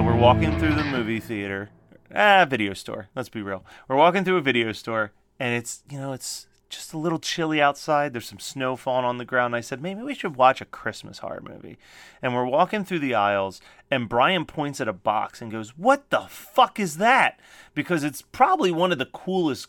So we're walking through the movie theater, ah, video store. Let's be real. We're walking through a video store, and it's you know it's just a little chilly outside. There's some snow falling on the ground. I said maybe we should watch a Christmas horror movie, and we're walking through the aisles, and Brian points at a box and goes, "What the fuck is that?" Because it's probably one of the coolest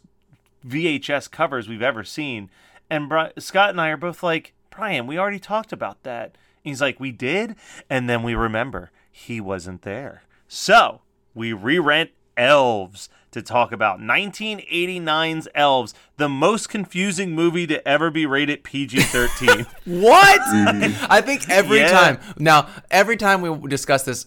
VHS covers we've ever seen. And Bri- Scott and I are both like, Brian, we already talked about that. And he's like, we did? And then we remember he wasn't there. So we re rent Elves to talk about 1989's Elves, the most confusing movie to ever be rated PG 13. What? I think every Yeah. time. Now, every time we discuss this,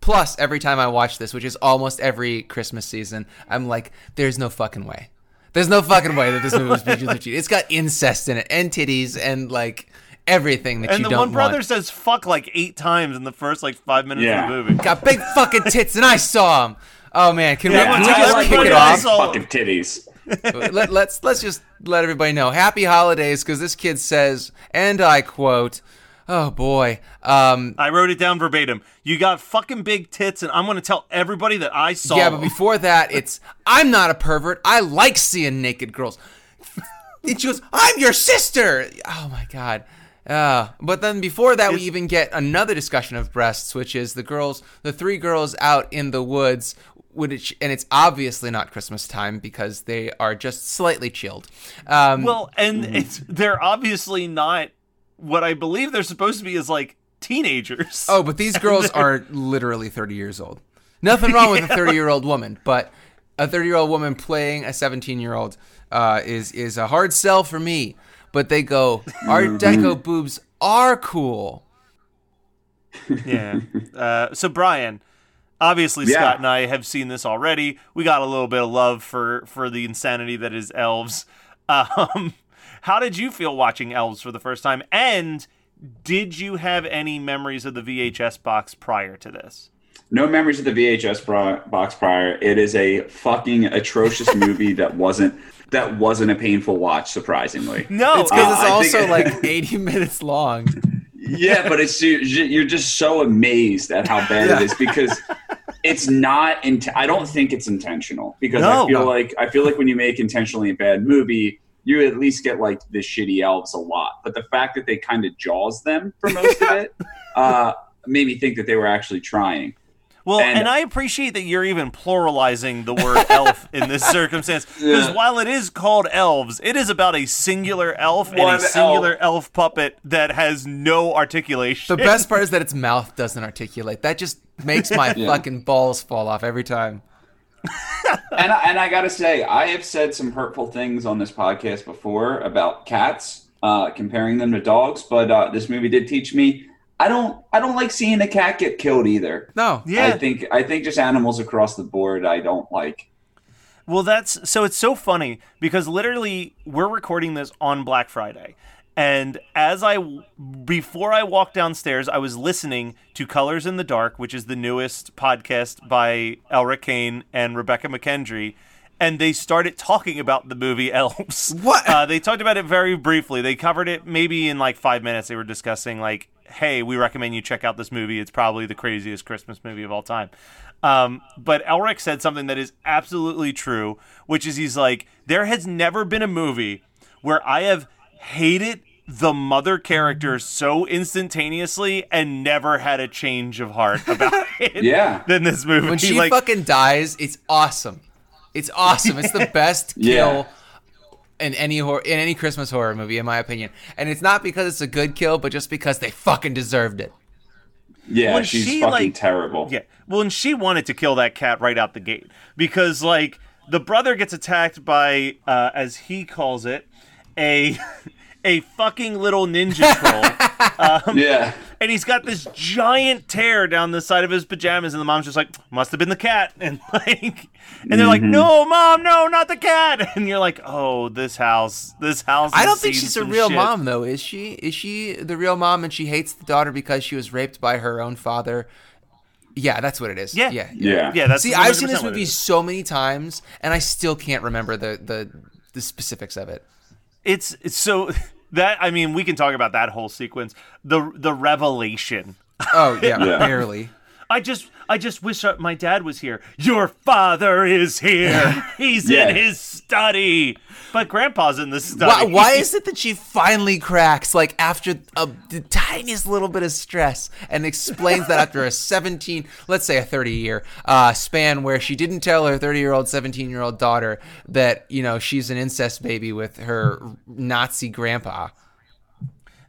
plus every time I watch this, which is almost every Christmas season, I'm like, there's no fucking way. There's no fucking way that this movie was PG-13. It's got incest in it and titties and like everything that and you the don't want. And the one brother want. says fuck like eight times in the first like five minutes Yeah. of the movie. Got big fucking tits and I saw them. Oh man, can we, Yeah, can we tell just kick it off? Fucking titties. let, let's let's just let everybody know. Happy holidays, because this kid says, and I quote, "Oh boy, um, I wrote it down verbatim. You got fucking big tits, and I'm going to tell everybody that I saw. yeah." But before that, it's I'm not a pervert. I like seeing naked girls. And she goes, "I'm your sister." Oh my god. Uh, but then before that, we even get another discussion of breasts, which is the girls, the three girls out in the woods, which, and it's obviously not Christmas time because they are just slightly chilled. Um, well, and it's they're obviously not what I believe they're supposed to be is like teenagers. oh, but these girls are literally 30 years old. Nothing wrong with a 30 year old woman, but a 30 year old woman playing a 17 year old uh, is is a hard sell for me. But they go, Art Deco boobs are cool. yeah. Uh, so Brian, obviously Yeah. Scott and I have seen this already. We got a little bit of love for for the insanity that is elves. Um, how did you feel watching elves for the first time? And did you have any memories of the VHS box prior to this? No memories of the VHS bro- box prior. It is a fucking atrocious movie that wasn't that wasn't a painful watch. Surprisingly, No, It's because Uh, it's also think- like 80 minutes long. yeah, but it's you- you're just so amazed at how bad it is because it's not. Int- I don't think it's intentional because No. I feel No. like I feel like when you make intentionally a bad movie, you at least get like the shitty elves a lot. But the fact that they kind of jaws them for most of it uh, made me think that they were actually trying. Well, and, And- I appreciate that you're even pluralizing the word elf in this circumstance. Because Yeah. while it is called elves, it is about a singular elf and a singular elf. puppet that has no articulation. The best part is that its mouth doesn't articulate. That just makes my Yeah. fucking balls fall off every time. and I, and I gotta say, I have said some hurtful things on this podcast before about cats, uh, comparing them to dogs. But uh, this movie did teach me I don't I don't like seeing a cat get killed either. No. Yeah. I think I think just animals across the board I don't like. Well, that's so it's so funny because literally we're recording this on Black Friday. And as I before I walked downstairs, I was listening to Colors in the Dark, which is the newest podcast by Elric Kane and Rebecca McKendry, and they started talking about the movie Elves. What? Uh, they talked about it very briefly. They covered it maybe in like five minutes. They were discussing like, "Hey, we recommend you check out this movie. It's probably the craziest Christmas movie of all time." Um, but Elric said something that is absolutely true, which is he's like, "There has never been a movie where I have hated the mother character so instantaneously and never had a change of heart about it Yeah. than this movie." When she like, fucking dies, it's awesome. It's awesome. It's the best Yeah. Kill in any horror in any Christmas horror movie, in my opinion. And it's not because it's a good kill, but just because they fucking deserved it. Yeah, When she's she, fucking like- terrible. Yeah. Well, and she wanted to kill that cat right out the gate because, like, the brother gets attacked by, uh, as he calls it, a a fucking little ninja troll, Um, yeah. and he's got this giant tear down the side of his pajamas, and the mom's just like, "Must have been the cat," and like, and they're like, mm-hmm. "No, mom, no, not the cat," and you're like, "Oh, this house, this house." I don't think she's a real shit." mom though, is she? Is she the real mom and she hates the daughter because she was raped by her own father? Yeah, that's what it is. Yeah. Yeah. Yeah. Yeah, that's See, I've seen this movie so many times and I still can't remember the the, the specifics of it. it's, it's so that I mean we can talk about that whole sequence the the revelation Oh, yeah, Yeah. barely. I just I just wish uh, my dad was here. Your father is here. He's Yeah. in his study. But grandpa's in the Why, study. Why is it that she finally cracks like after a, the tiniest little bit of stress and explains that after a 17 let's say a 30 year uh, span where she didn't tell her 30 year old 17 year old daughter that you know she's an incest baby with her nazi grandpa?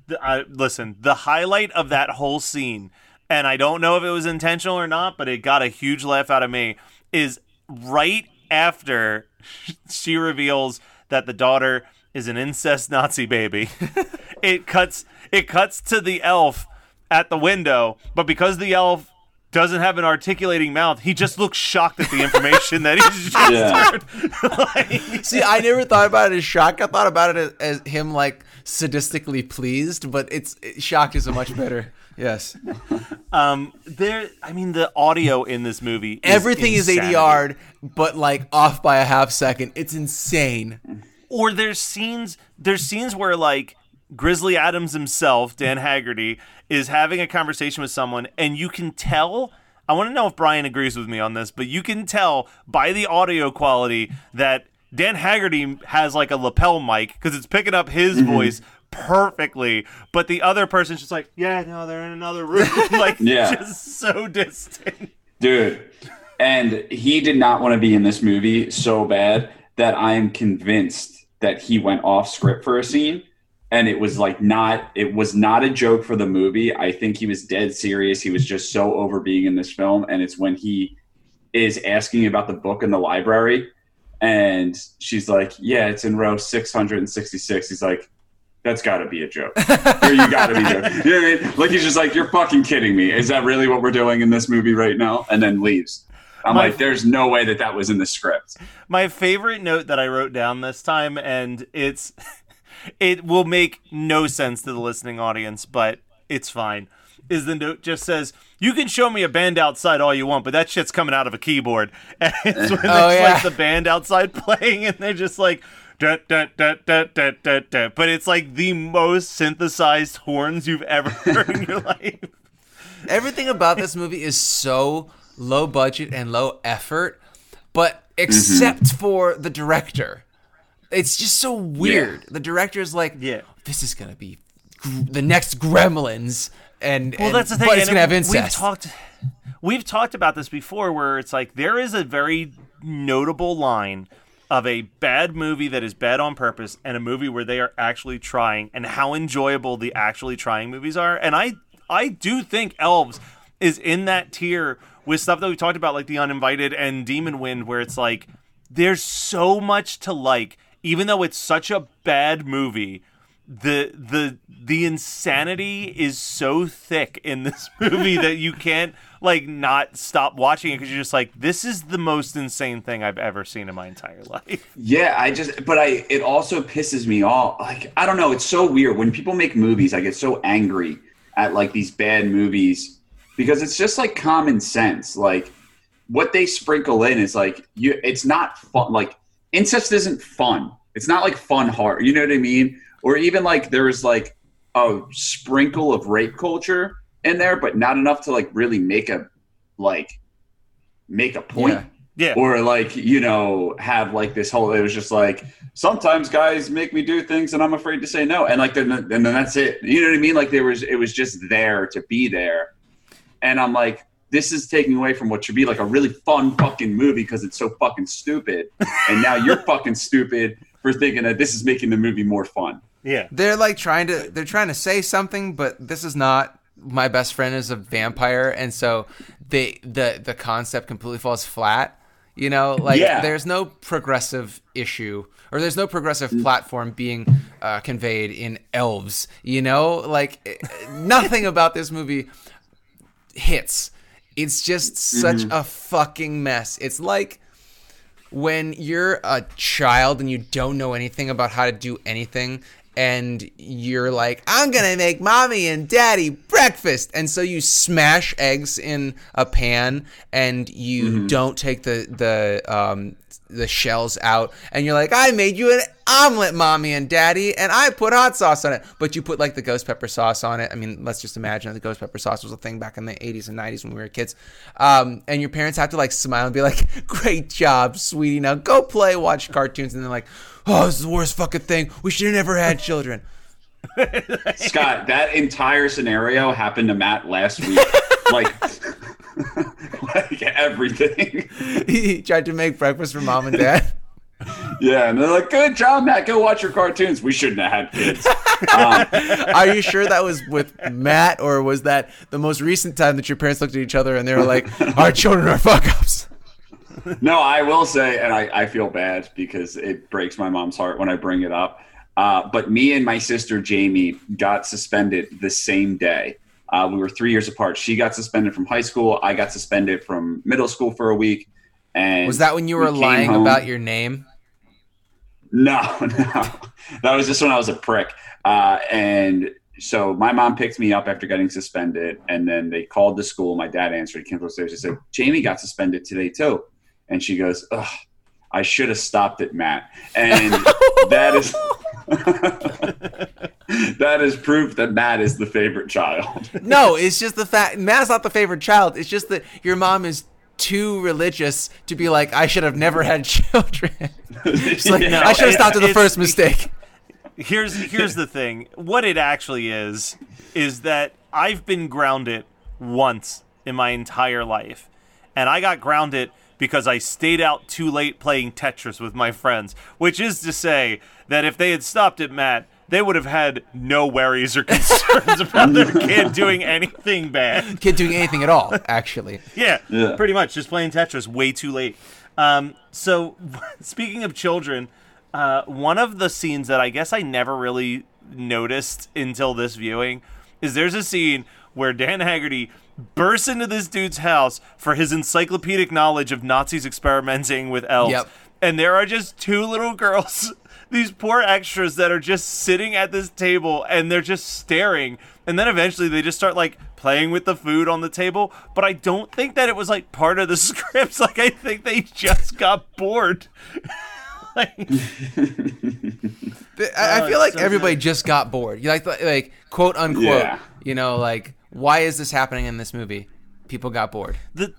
The- uh, listen the highlight of that whole scene and I don't know if it was intentional or not but it got a huge laugh out of me is right after she reveals that the daughter is an incest Nazi baby. it cuts it cuts to the elf at the window, but because the elf doesn't have an articulating mouth, he just looks shocked at the information that he's just Yeah. heard. Like- see i never thought about it as shock i thought about it as, as him like sadistically pleased but it's it, shock is a much better yes um, there. I mean, the audio in this movie. Is everything is insanity. ADR'd, but like off by a half second. It's insane. or there's scenes there's scenes where like Grizzly Adams himself, Dan Haggerty, is having a conversation with someone, and you can tell. I want to know if Brian agrees with me on this, but you can tell by the audio quality that Dan Haggerty has like a lapel mic because it's picking up his voice perfectly, but the other person's just like, yeah, no, they're in another room, like Yeah. just so distant. Dude. And he did not want to be in this movie so bad that I am convinced that he went off script for a scene and it was like not it was not a joke for the movie. I think he was dead serious. He was just so over being in this film and it's when he is asking about the book in the library, and she's like, "Yeah, it's in row 666." He's like, "That's got to be a joke. Or you got to be joking." You know what I mean? Like he's just like, "You're fucking kidding me. Is that really what we're doing in this movie right now?" And then leaves. I'm My- like, "There's no way that that was in the script." My favorite note that I wrote down this time, and it's it will make no sense to the listening audience, but it's fine. Is the note just says, "You can show me a band outside all you want, but that shit's coming out of a keyboard." And it's when Oh, there's yeah. like the band outside playing, and they're just like. Da, da, da, da, da, da, da. But it's like the most synthesized horns you've ever heard in your life. Everything about this movie is so low budget and low effort, but except mm-hmm. for the director. It's just so weird. The director is like, Yeah. this is going to be gr- the next Gremlins. And, Well, and- that's the thing. But it's going to have incest. We've talked, we've talked about this before, where it's like there is a very notable line of a bad movie that is bad on purpose, and a movie where they are actually trying, and how enjoyable the actually trying movies are. And I, I do think Elves is in that tier with stuff that we talked about, like The Uninvited and Demon Wind, where it's like there's so much to like, even though it's such a bad movie the the the insanity is so thick in this movie that you can't like not stop watching it because you're just like this is the most insane thing I've ever seen in my entire life. Yeah, I just, but I, it also pisses me off. Like, I don't know, it's so weird. When people make movies, I get so angry at like these bad movies because it's just like common sense. Like, what they sprinkle in is like, you, it's not fun. Like, incest isn't fun. It's not like fun horror. You know what I mean? Or even like there was like a sprinkle of rape culture in there, but not enough to like really make a, like, make a point. Yeah. Yeah, or like you know have like this whole it was just like sometimes guys make me do things and i'm afraid to say no. And like then and then that's it. You know what i mean? Like there was it was just there to be there. And i'm like this is taking away from what should be like a really fun fucking movie because it's so fucking stupid. And now you're fucking stupid for thinking that this is making the movie more fun yeah. they're like trying to they're trying to say something but this is not my best friend is a vampire and so they the the concept completely falls flat you know? Like Yeah. there's no progressive issue or there's no progressive platform being uh, conveyed in elves you know? Like eh, nothing about this movie hits. It's just such a fucking mess. It's like when you're a child and you don't know anything about how to do anything and you're like i'm gonna make mommy and daddy breakfast. And so you smash eggs in a pan and you don't take the the um the shells out and you're like i made you an omelet mommy and daddy and i put hot sauce on it. But you put like the ghost pepper sauce on it. I mean let's just imagine the ghost pepper sauce was a thing back in the 80s and 90s when we were kids. Um, and your parents have to like smile and be like great job sweetie. Now go play watch cartoons. And they're like oh this is the worst fucking thing. We should have never had children. Scott that entire scenario happened to matt last week like like everything he tried to make breakfast for mom and dad Yeah, and they're like, "Good job, Matt. Go watch your cartoons." We shouldn't have had kids. Um, are you sure that was with matt or was that the most recent time that your parents looked at each other and they were like our children are fuck ups no, I will say, and I, I feel bad because it breaks my mom's heart when I bring it up. Uh, but me and my sister Jamie got suspended the same day. Uh, we were three years apart. She got suspended from high school. I got suspended from middle school for a week. And was that when you were came lying home- about your name No, no. That was just when I was a prick. Uh, and so my mom picked me up after getting suspended, and then they called the school. My dad answered, came upstairs, and said, Jamie got suspended today, too. And she goes, Ugh, I should have stopped it, Matt. And that is. that is proof that Matt is the favorite child. No, it's just the fact Matt's not the favorite child. It's just that your mom is too religious to be like, I should have never had children. She's like, Yeah. I should have stopped at the first mistake. Here's here's the thing. What it actually is is that I've been grounded once in my entire life. And I got grounded because I stayed out too late playing Tetris with my friends, which is to say that if they had stopped at Matt, they would have had no worries or concerns about their kid doing anything bad. Kid doing anything at all, actually. Yeah, Yeah. pretty much just playing Tetris way too late. Um, so, speaking of children, uh, one of the scenes that I guess I never really noticed until this viewing is there's a scene where Dan Haggerty bursts into this dude's house for his encyclopedic knowledge of Nazis experimenting with elves. Yep. And there are just two little girls, these poor extras that are just sitting at this table and they're just staring. And then eventually they just start like playing with the food on the table. But I don't think that it was like part of the scripts. Like I think they just got bored. like, I, I Oh, feel like so everybody just got bored. You like, like quote unquote. Yeah. You know, like why is this happening in this movie? People got bored. the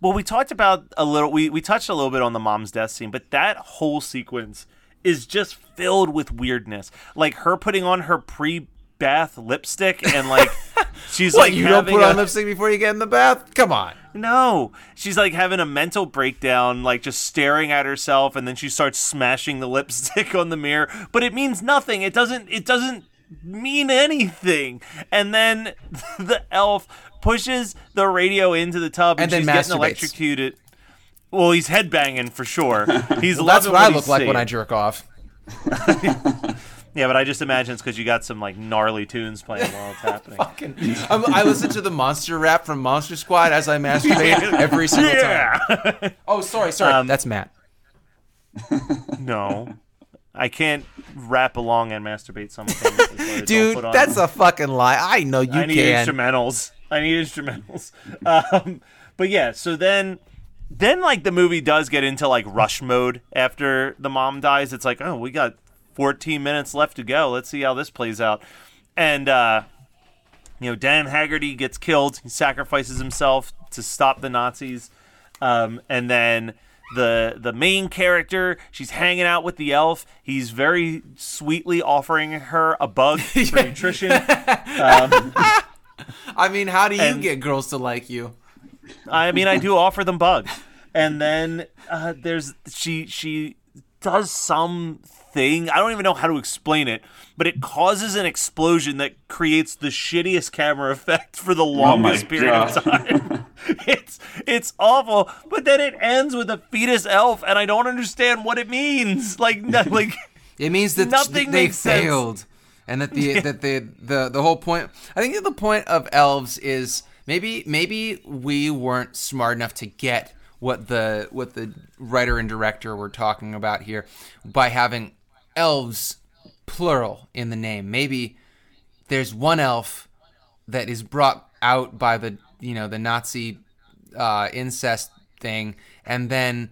well we talked about a little we, we touched a little bit on the mom's death scene but that whole sequence is just filled with weirdness like her putting on her pre-bath lipstick and like she's What like you don't put a- on lipstick before you get in the bath? Come on. no she's like having a mental breakdown like just staring at herself and then she starts smashing the lipstick on the mirror but it means nothing it doesn't it doesn't mean anything and then the elf pushes the radio into the tub and, And then she's getting masturbates. electrocuted well he's headbanging for sure he's Well, that's loving what I he's look like when. I jerk off. yeah but i just imagine it's because you got some like gnarly tunes playing while it's happening Um, I listen to the monster rap from Monster Squad as I masturbate every single time. Oh, sorry, sorry. Um, That's Matt. no I can't rap along and masturbate simultaneously. Dude, that's a fucking lie. I know you can. I need can. instrumentals. I need instrumentals. Um, but yeah, so then, then like the movie does get into like rush mode after the mom dies. It's like, oh, we got 14 minutes left to go. Let's see how this plays out. And uh, you know, Dan Haggerty gets killed. He sacrifices himself to stop the Nazis. Um, and then the the main character, she's hanging out with the elf. He's very sweetly offering her a bug for nutrition. I mean, how do you And- get girls to like you? I mean, I do offer them bugs, and then uh, there's she she does something. I don't even know how to explain it, but it causes an explosion that creates the shittiest camera effect for the longest period of time. it's it's awful, but then it ends with a fetus elf, and I don't understand what it means. Like no- like. It means that Nothing they makes sense. failed, and that the that the, the the whole point. I think the point of elves is maybe maybe we weren't smart enough to get what the what the writer and director were talking about here by having elves plural in the name. Maybe there's one elf that is brought out by the you know the Nazi uh, incest thing, and then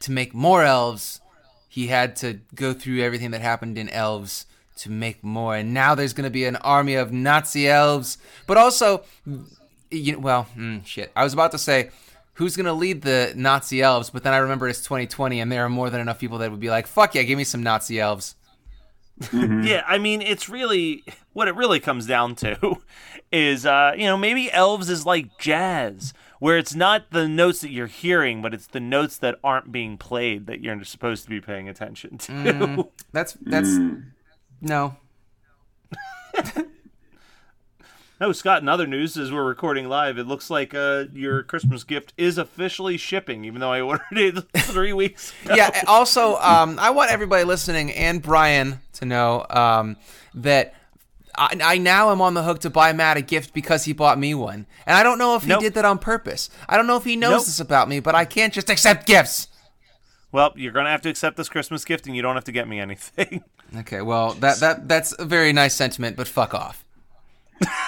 to make more elves, he had to go through everything that happened in elves to make more. And now there's going to be an army of Nazi elves, but also, you well, mm, shit. I was about to say. Who's gonna lead the Nazi elves? But then I remember it's 2020, and there are more than enough people that would be like, "Fuck yeah, give me some Nazi elves." Yeah, I mean, it's really what it really comes down to is, uh, you know, maybe elves is like jazz, where it's not the notes that you're hearing, but it's the notes that aren't being played that you're supposed to be paying attention to. That's that's no. no, Scott. In other news, as we're recording live, it looks like uh, your Christmas gift is officially shipping, even though I ordered it three weeks. ago. yeah. Also, um, I want everybody listening and Brian to know um, that I, I now am on the hook to buy Matt a gift because he bought me one, and I don't know if he Nope. did that on purpose. I don't know if he knows Nope. this about me, but I can't just accept gifts. Well, you're gonna have to accept this Christmas gift, and you don't have to get me anything. Okay, well that that that's a very nice sentiment, but fuck off.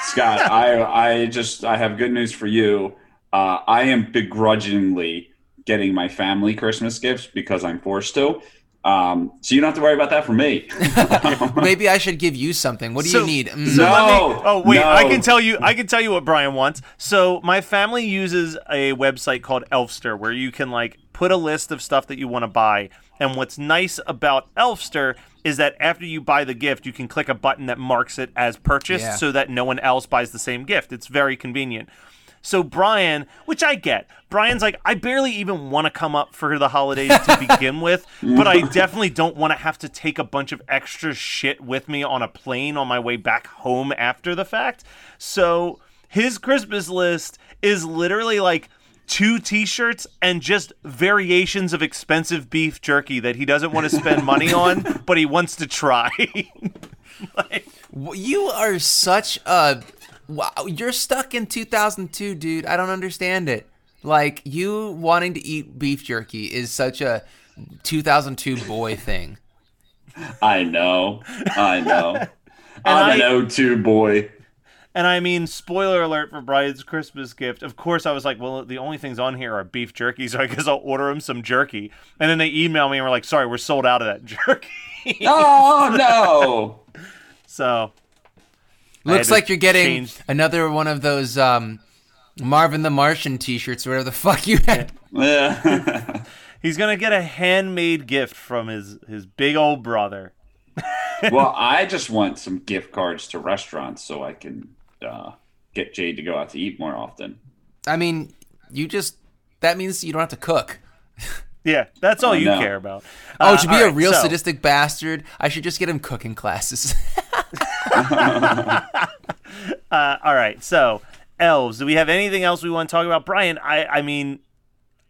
Scott, I I just I have good news for you. Uh, I am begrudgingly getting my family Christmas gifts because I'm forced to. Um, so you don't have to worry about that for me. Maybe I should give you something. What do So- you need? Mm, So No, me, oh wait, I can tell you. I can tell you what Brian wants. So my family uses a website called Elfster, where you can like put a list of stuff that you want to buy. And what's nice about Elfster is that after you buy the gift, you can click a button that marks it as purchased, Yeah. so that no one else buys the same gift. It's very convenient. So Brian, which I get, Brian's like, I barely even want to come up for the holidays to begin with, but I definitely don't want to have to take a bunch of extra shit with me on a plane on my way back home after the fact. So his Christmas list is literally like two t-shirts and just variations of expensive beef jerky that he doesn't want to spend money on, but he wants to try. like, You are such a wow. You're stuck in 2002, dude. I don't understand it. Like you wanting to eat beef jerky is such a 2002 boy thing. I know. I know. I'm I- an O2 boy. And I mean, spoiler alert for Brian's Christmas gift. Of course, I was like, well, the only things on here are beef jerky, so I guess I'll order him some jerky. And then they email me and were like, sorry, we're sold out of that jerky. Oh no. so Looks like you're getting change- another one of those um, Marvin the Martian T-shirts, or whatever the fuck you had. Yeah. he's gonna get a handmade gift from his his big old brother. well, I just want some gift cards to restaurants so I can uh, get Jade to go out to eat more often. I mean, you just that means you don't have to cook. Yeah, that's all Oh, you no. care about. Oh, Uh, to be all a right, real so- sadistic bastard, I should just get him cooking classes. Uh, all right, so elves. Do we have anything else we want to talk about, Brian? I, I mean,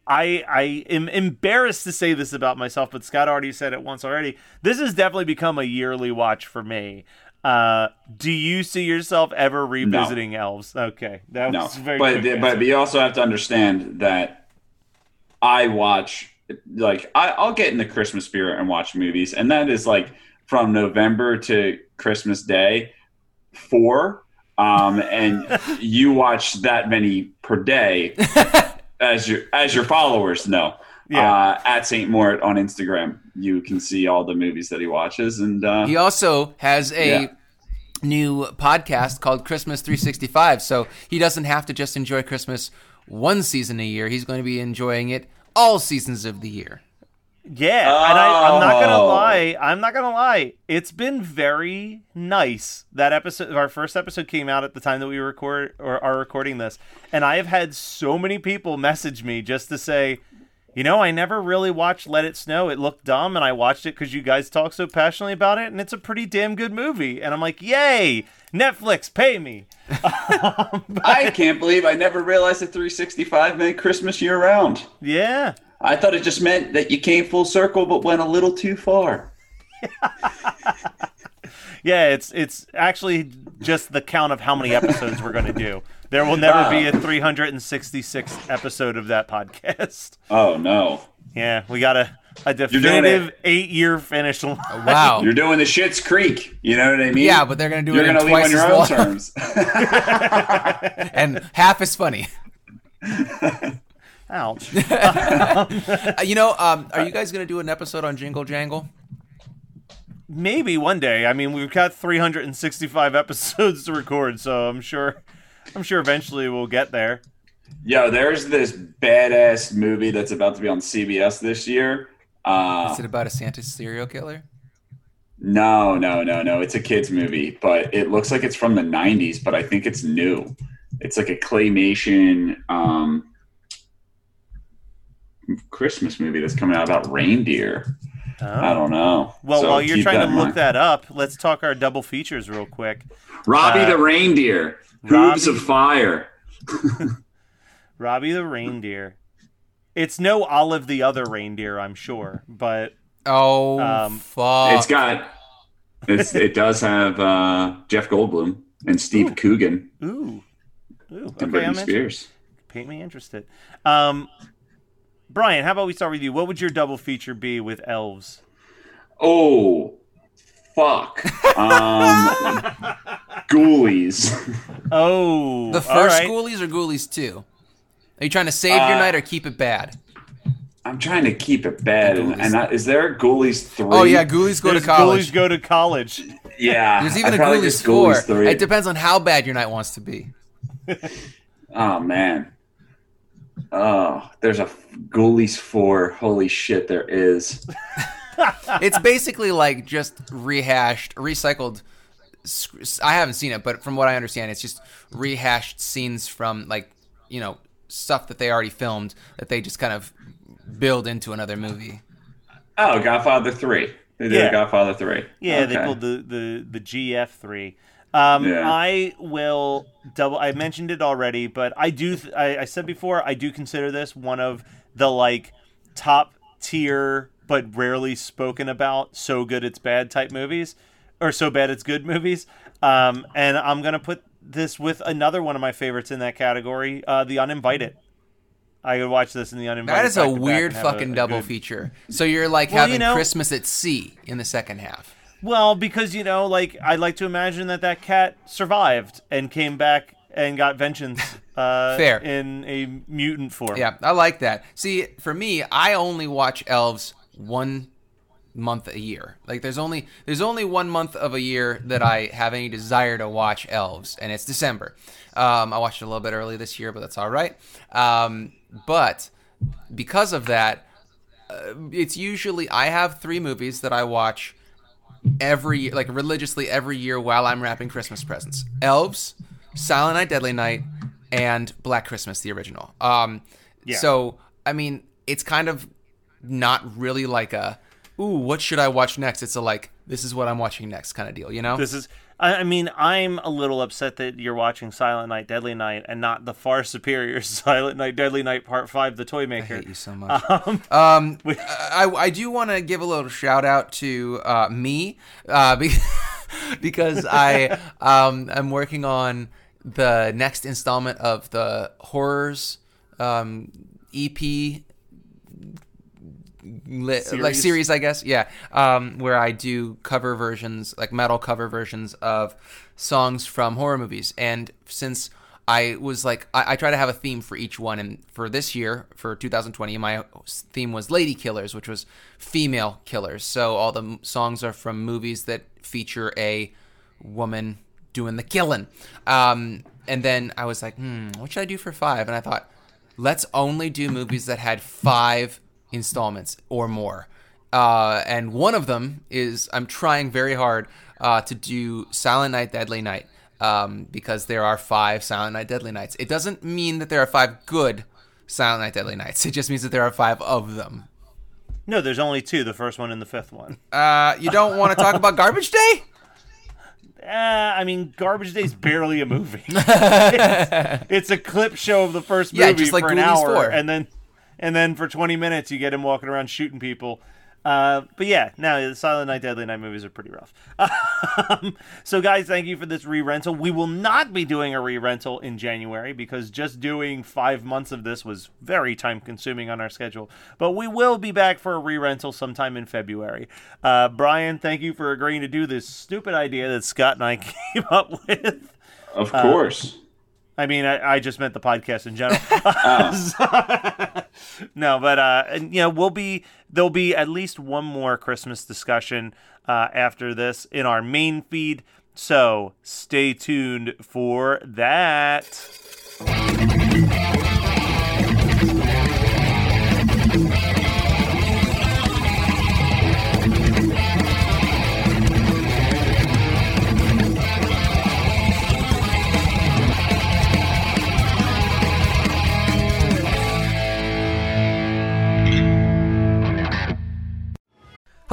I, I am embarrassed to say this about myself, but Scott already said it once already. This has definitely become a yearly watch for me. Uh, do you see yourself ever revisiting elves? Okay, that No, was very but quick but you also have to understand that I watch like I, I'll get in the Christmas spirit and watch movies, and that is like from November to Christmas Day, four. Um, and you watch that many per day, as your as your followers know. Yeah. Uh, at Saint Mort on Instagram, you can see all the movies that he watches, and uh, he also has a Yeah. new podcast called Christmas 365, so he doesn't have to just enjoy Christmas one season a year. He's going to be enjoying it all seasons of the year. Yeah, and I, I'm not gonna Oh. lie. I'm not gonna lie. It's been very nice. That episode, our first episode, came out at the time that we record or are recording this, and I have had so many people message me just to say, you know, I never really watched Let It Snow. It looked dumb, and I watched it because you guys talk so passionately about it, and it's a pretty damn good movie. And I'm like, yay, Netflix, pay me. I can't believe I never realized that 365 meant Christmas year round. Yeah. I thought it just meant that you came full circle but went a little too far. Yeah, it's it's actually just the count of how many episodes we're going to do. There will never be a 366th episode of that podcast. Oh no. Yeah, we got a a definitive eight year finish line. Wow. You're doing the Schitt's Creek. You know what I mean? yeah, but they're going to do you're it in gonna leave twice on your own long terms. and half as funny. Ouch. Uh, you know, um, are you guys going to do an episode on Jingle Jangle? Maybe one day. I mean, we've got 365 episodes to record, so I'm sure I'm sure eventually we'll get there. Yo, there's this badass movie that's about to be on CBS this year. Uh, Is it about a Santa serial killer? no, no, no, no. It's a kids movie, but it looks like it's from the '90s, but I think it's new. It's like a claymation um, Christmas movie that's coming out about reindeer. I don't know. Well, So while you're trying to look mind. that up, let's talk our double features real quick. Robbie uh, the reindeer, hooves Robbie- of fire. Robbie the reindeer. It's no Olive the other reindeer, I'm sure, but Oh, Um, fuck. It's got. It's, it does have uh, Jeff Goldblum and Steve Coogan ooh, ooh. and Okay, I'm Britney Spears. paint me interested. Um, Brian, how about we start with you? What would your double feature be with elves? Oh, fuck. Um, Ghoulies. Oh, the first right. Ghoulies or Ghoulies 2? Are you trying to save your Uh, night or keep it bad? I'm trying to keep it bad. And, and I, is there a Ghoulies 3? Oh, yeah, Ghoulies go There's to college. Ghoulies go to college. Yeah. There's even I a felt like Ghoulies 4. 3. It depends on how bad your night wants to be. Oh, man. Oh, there's a Ghoulies 4. Holy shit, there is. It's basically like just rehashed, recycled. Sc- I haven't seen it, but from what I understand, it's just rehashed scenes from like you know stuff that they already filmed that they just kind of build into another movie. Oh, Godfather three. They did Yeah. Godfather three. Yeah, they Okay. pulled the the the GF three. Um, Yeah. I will double. I mentioned it already, but I do. Th- I, I said before, I do consider this one of the like top tier, but rarely spoken about. So good it's bad type movies, or so bad it's good movies. Um, and I'm gonna put this with another one of my favorites in that category, uh, The Uninvited. I could watch this in The Uninvited. That is a back to back weird have a- fucking a double good- feature. So you're like Well, you having know- Christmas at sea in the second half. Well, because you know, like I like to imagine that that cat survived and came back and got vengeance. Uh, Fair. in a mutant form. Yeah, I like that. See, for me, I only watch elves one month a year. Like there's only there's only one month of a year that I have any desire to watch elves, and it's December. Um, I watched it a little bit early this year, but that's all right. Um, but because of that, uh, it's usually I have three movies that I watch every like religiously every year while I'm wrapping Christmas presents. Elves, Silent Night, Deadly Night, and Black Christmas, the original. Um, Yeah. So I mean, it's kind of not really like a ooh, what should I watch next? It's a like this is what I'm watching next kind of deal, you know? This is. I I mean, I'm a little upset that you're watching Silent Night, Deadly Night, and not the far superior Silent Night, Deadly Night Part Five, The Toy Maker. I hate you so much. Um, I, I do want to give a little shout out to uh, me uh, be- because I um, I'm working on the next installment of the horrors um, EP li- like Series? series, I guess. Yeah, um, where I do cover versions, like metal cover versions of songs from horror movies. And since I was like, I, I try to have a theme for each one. And for this year, for 2020, my theme was lady killers, which was female killers. So all the m- songs are from movies that feature a woman doing the killing. Um, and then I was like, hmm, what should I do for five? And I thought, let's only do movies that had five installments or more. Uh, and one of them is I'm trying very hard uh, to do Silent Night, Deadly Night um, because there are five Silent Night, Deadly Nights. It doesn't mean that there are five good Silent Night, Deadly Nights. It just means that there are five of them. No, there's only two. The first one and the fifth one. Uh, you don't want to talk about Garbage Day? Uh, I mean, Garbage Day's barely a movie. it's, it's a clip show of the first movie Yeah, just like for an hour, 4. and then and then for 20 minutes you get him walking around shooting people. Uh, but yeah, now the Silent Night, Deadly Night movies are pretty rough. Um, so, guys, thank you for this re rental. We will not be doing a re rental in January because just doing five months of this was very time consuming on our schedule. But we will be back for a re rental sometime in February. Uh, Brian, thank you for agreeing to do this stupid idea that Scott and I came up with. Of course. I mean, I, I just meant the podcast in general. no, but uh, and, you know, we'll be there'll be at least one more Christmas discussion uh, after this in our main feed. So stay tuned for that.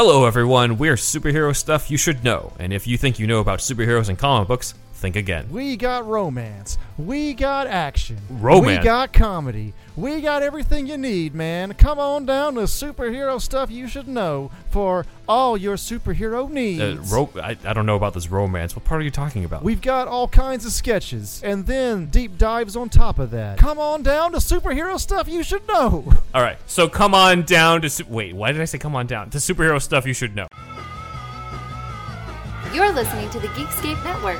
Hello, everyone. We're superhero stuff you should know, and if you think you know about superheroes and comic books, think again. We got romance. We got action. Romance? We got comedy. We got everything you need, man. Come on down to superhero stuff you should know for all your superhero needs. Uh, ro- I, I don't know about this romance. What part are you talking about? We've got all kinds of sketches and then deep dives on top of that. Come on down to superhero stuff you should know. All right, so come on down to su- wait. Why did I say come on down to superhero stuff you should know? You're listening to the Geekscape Network.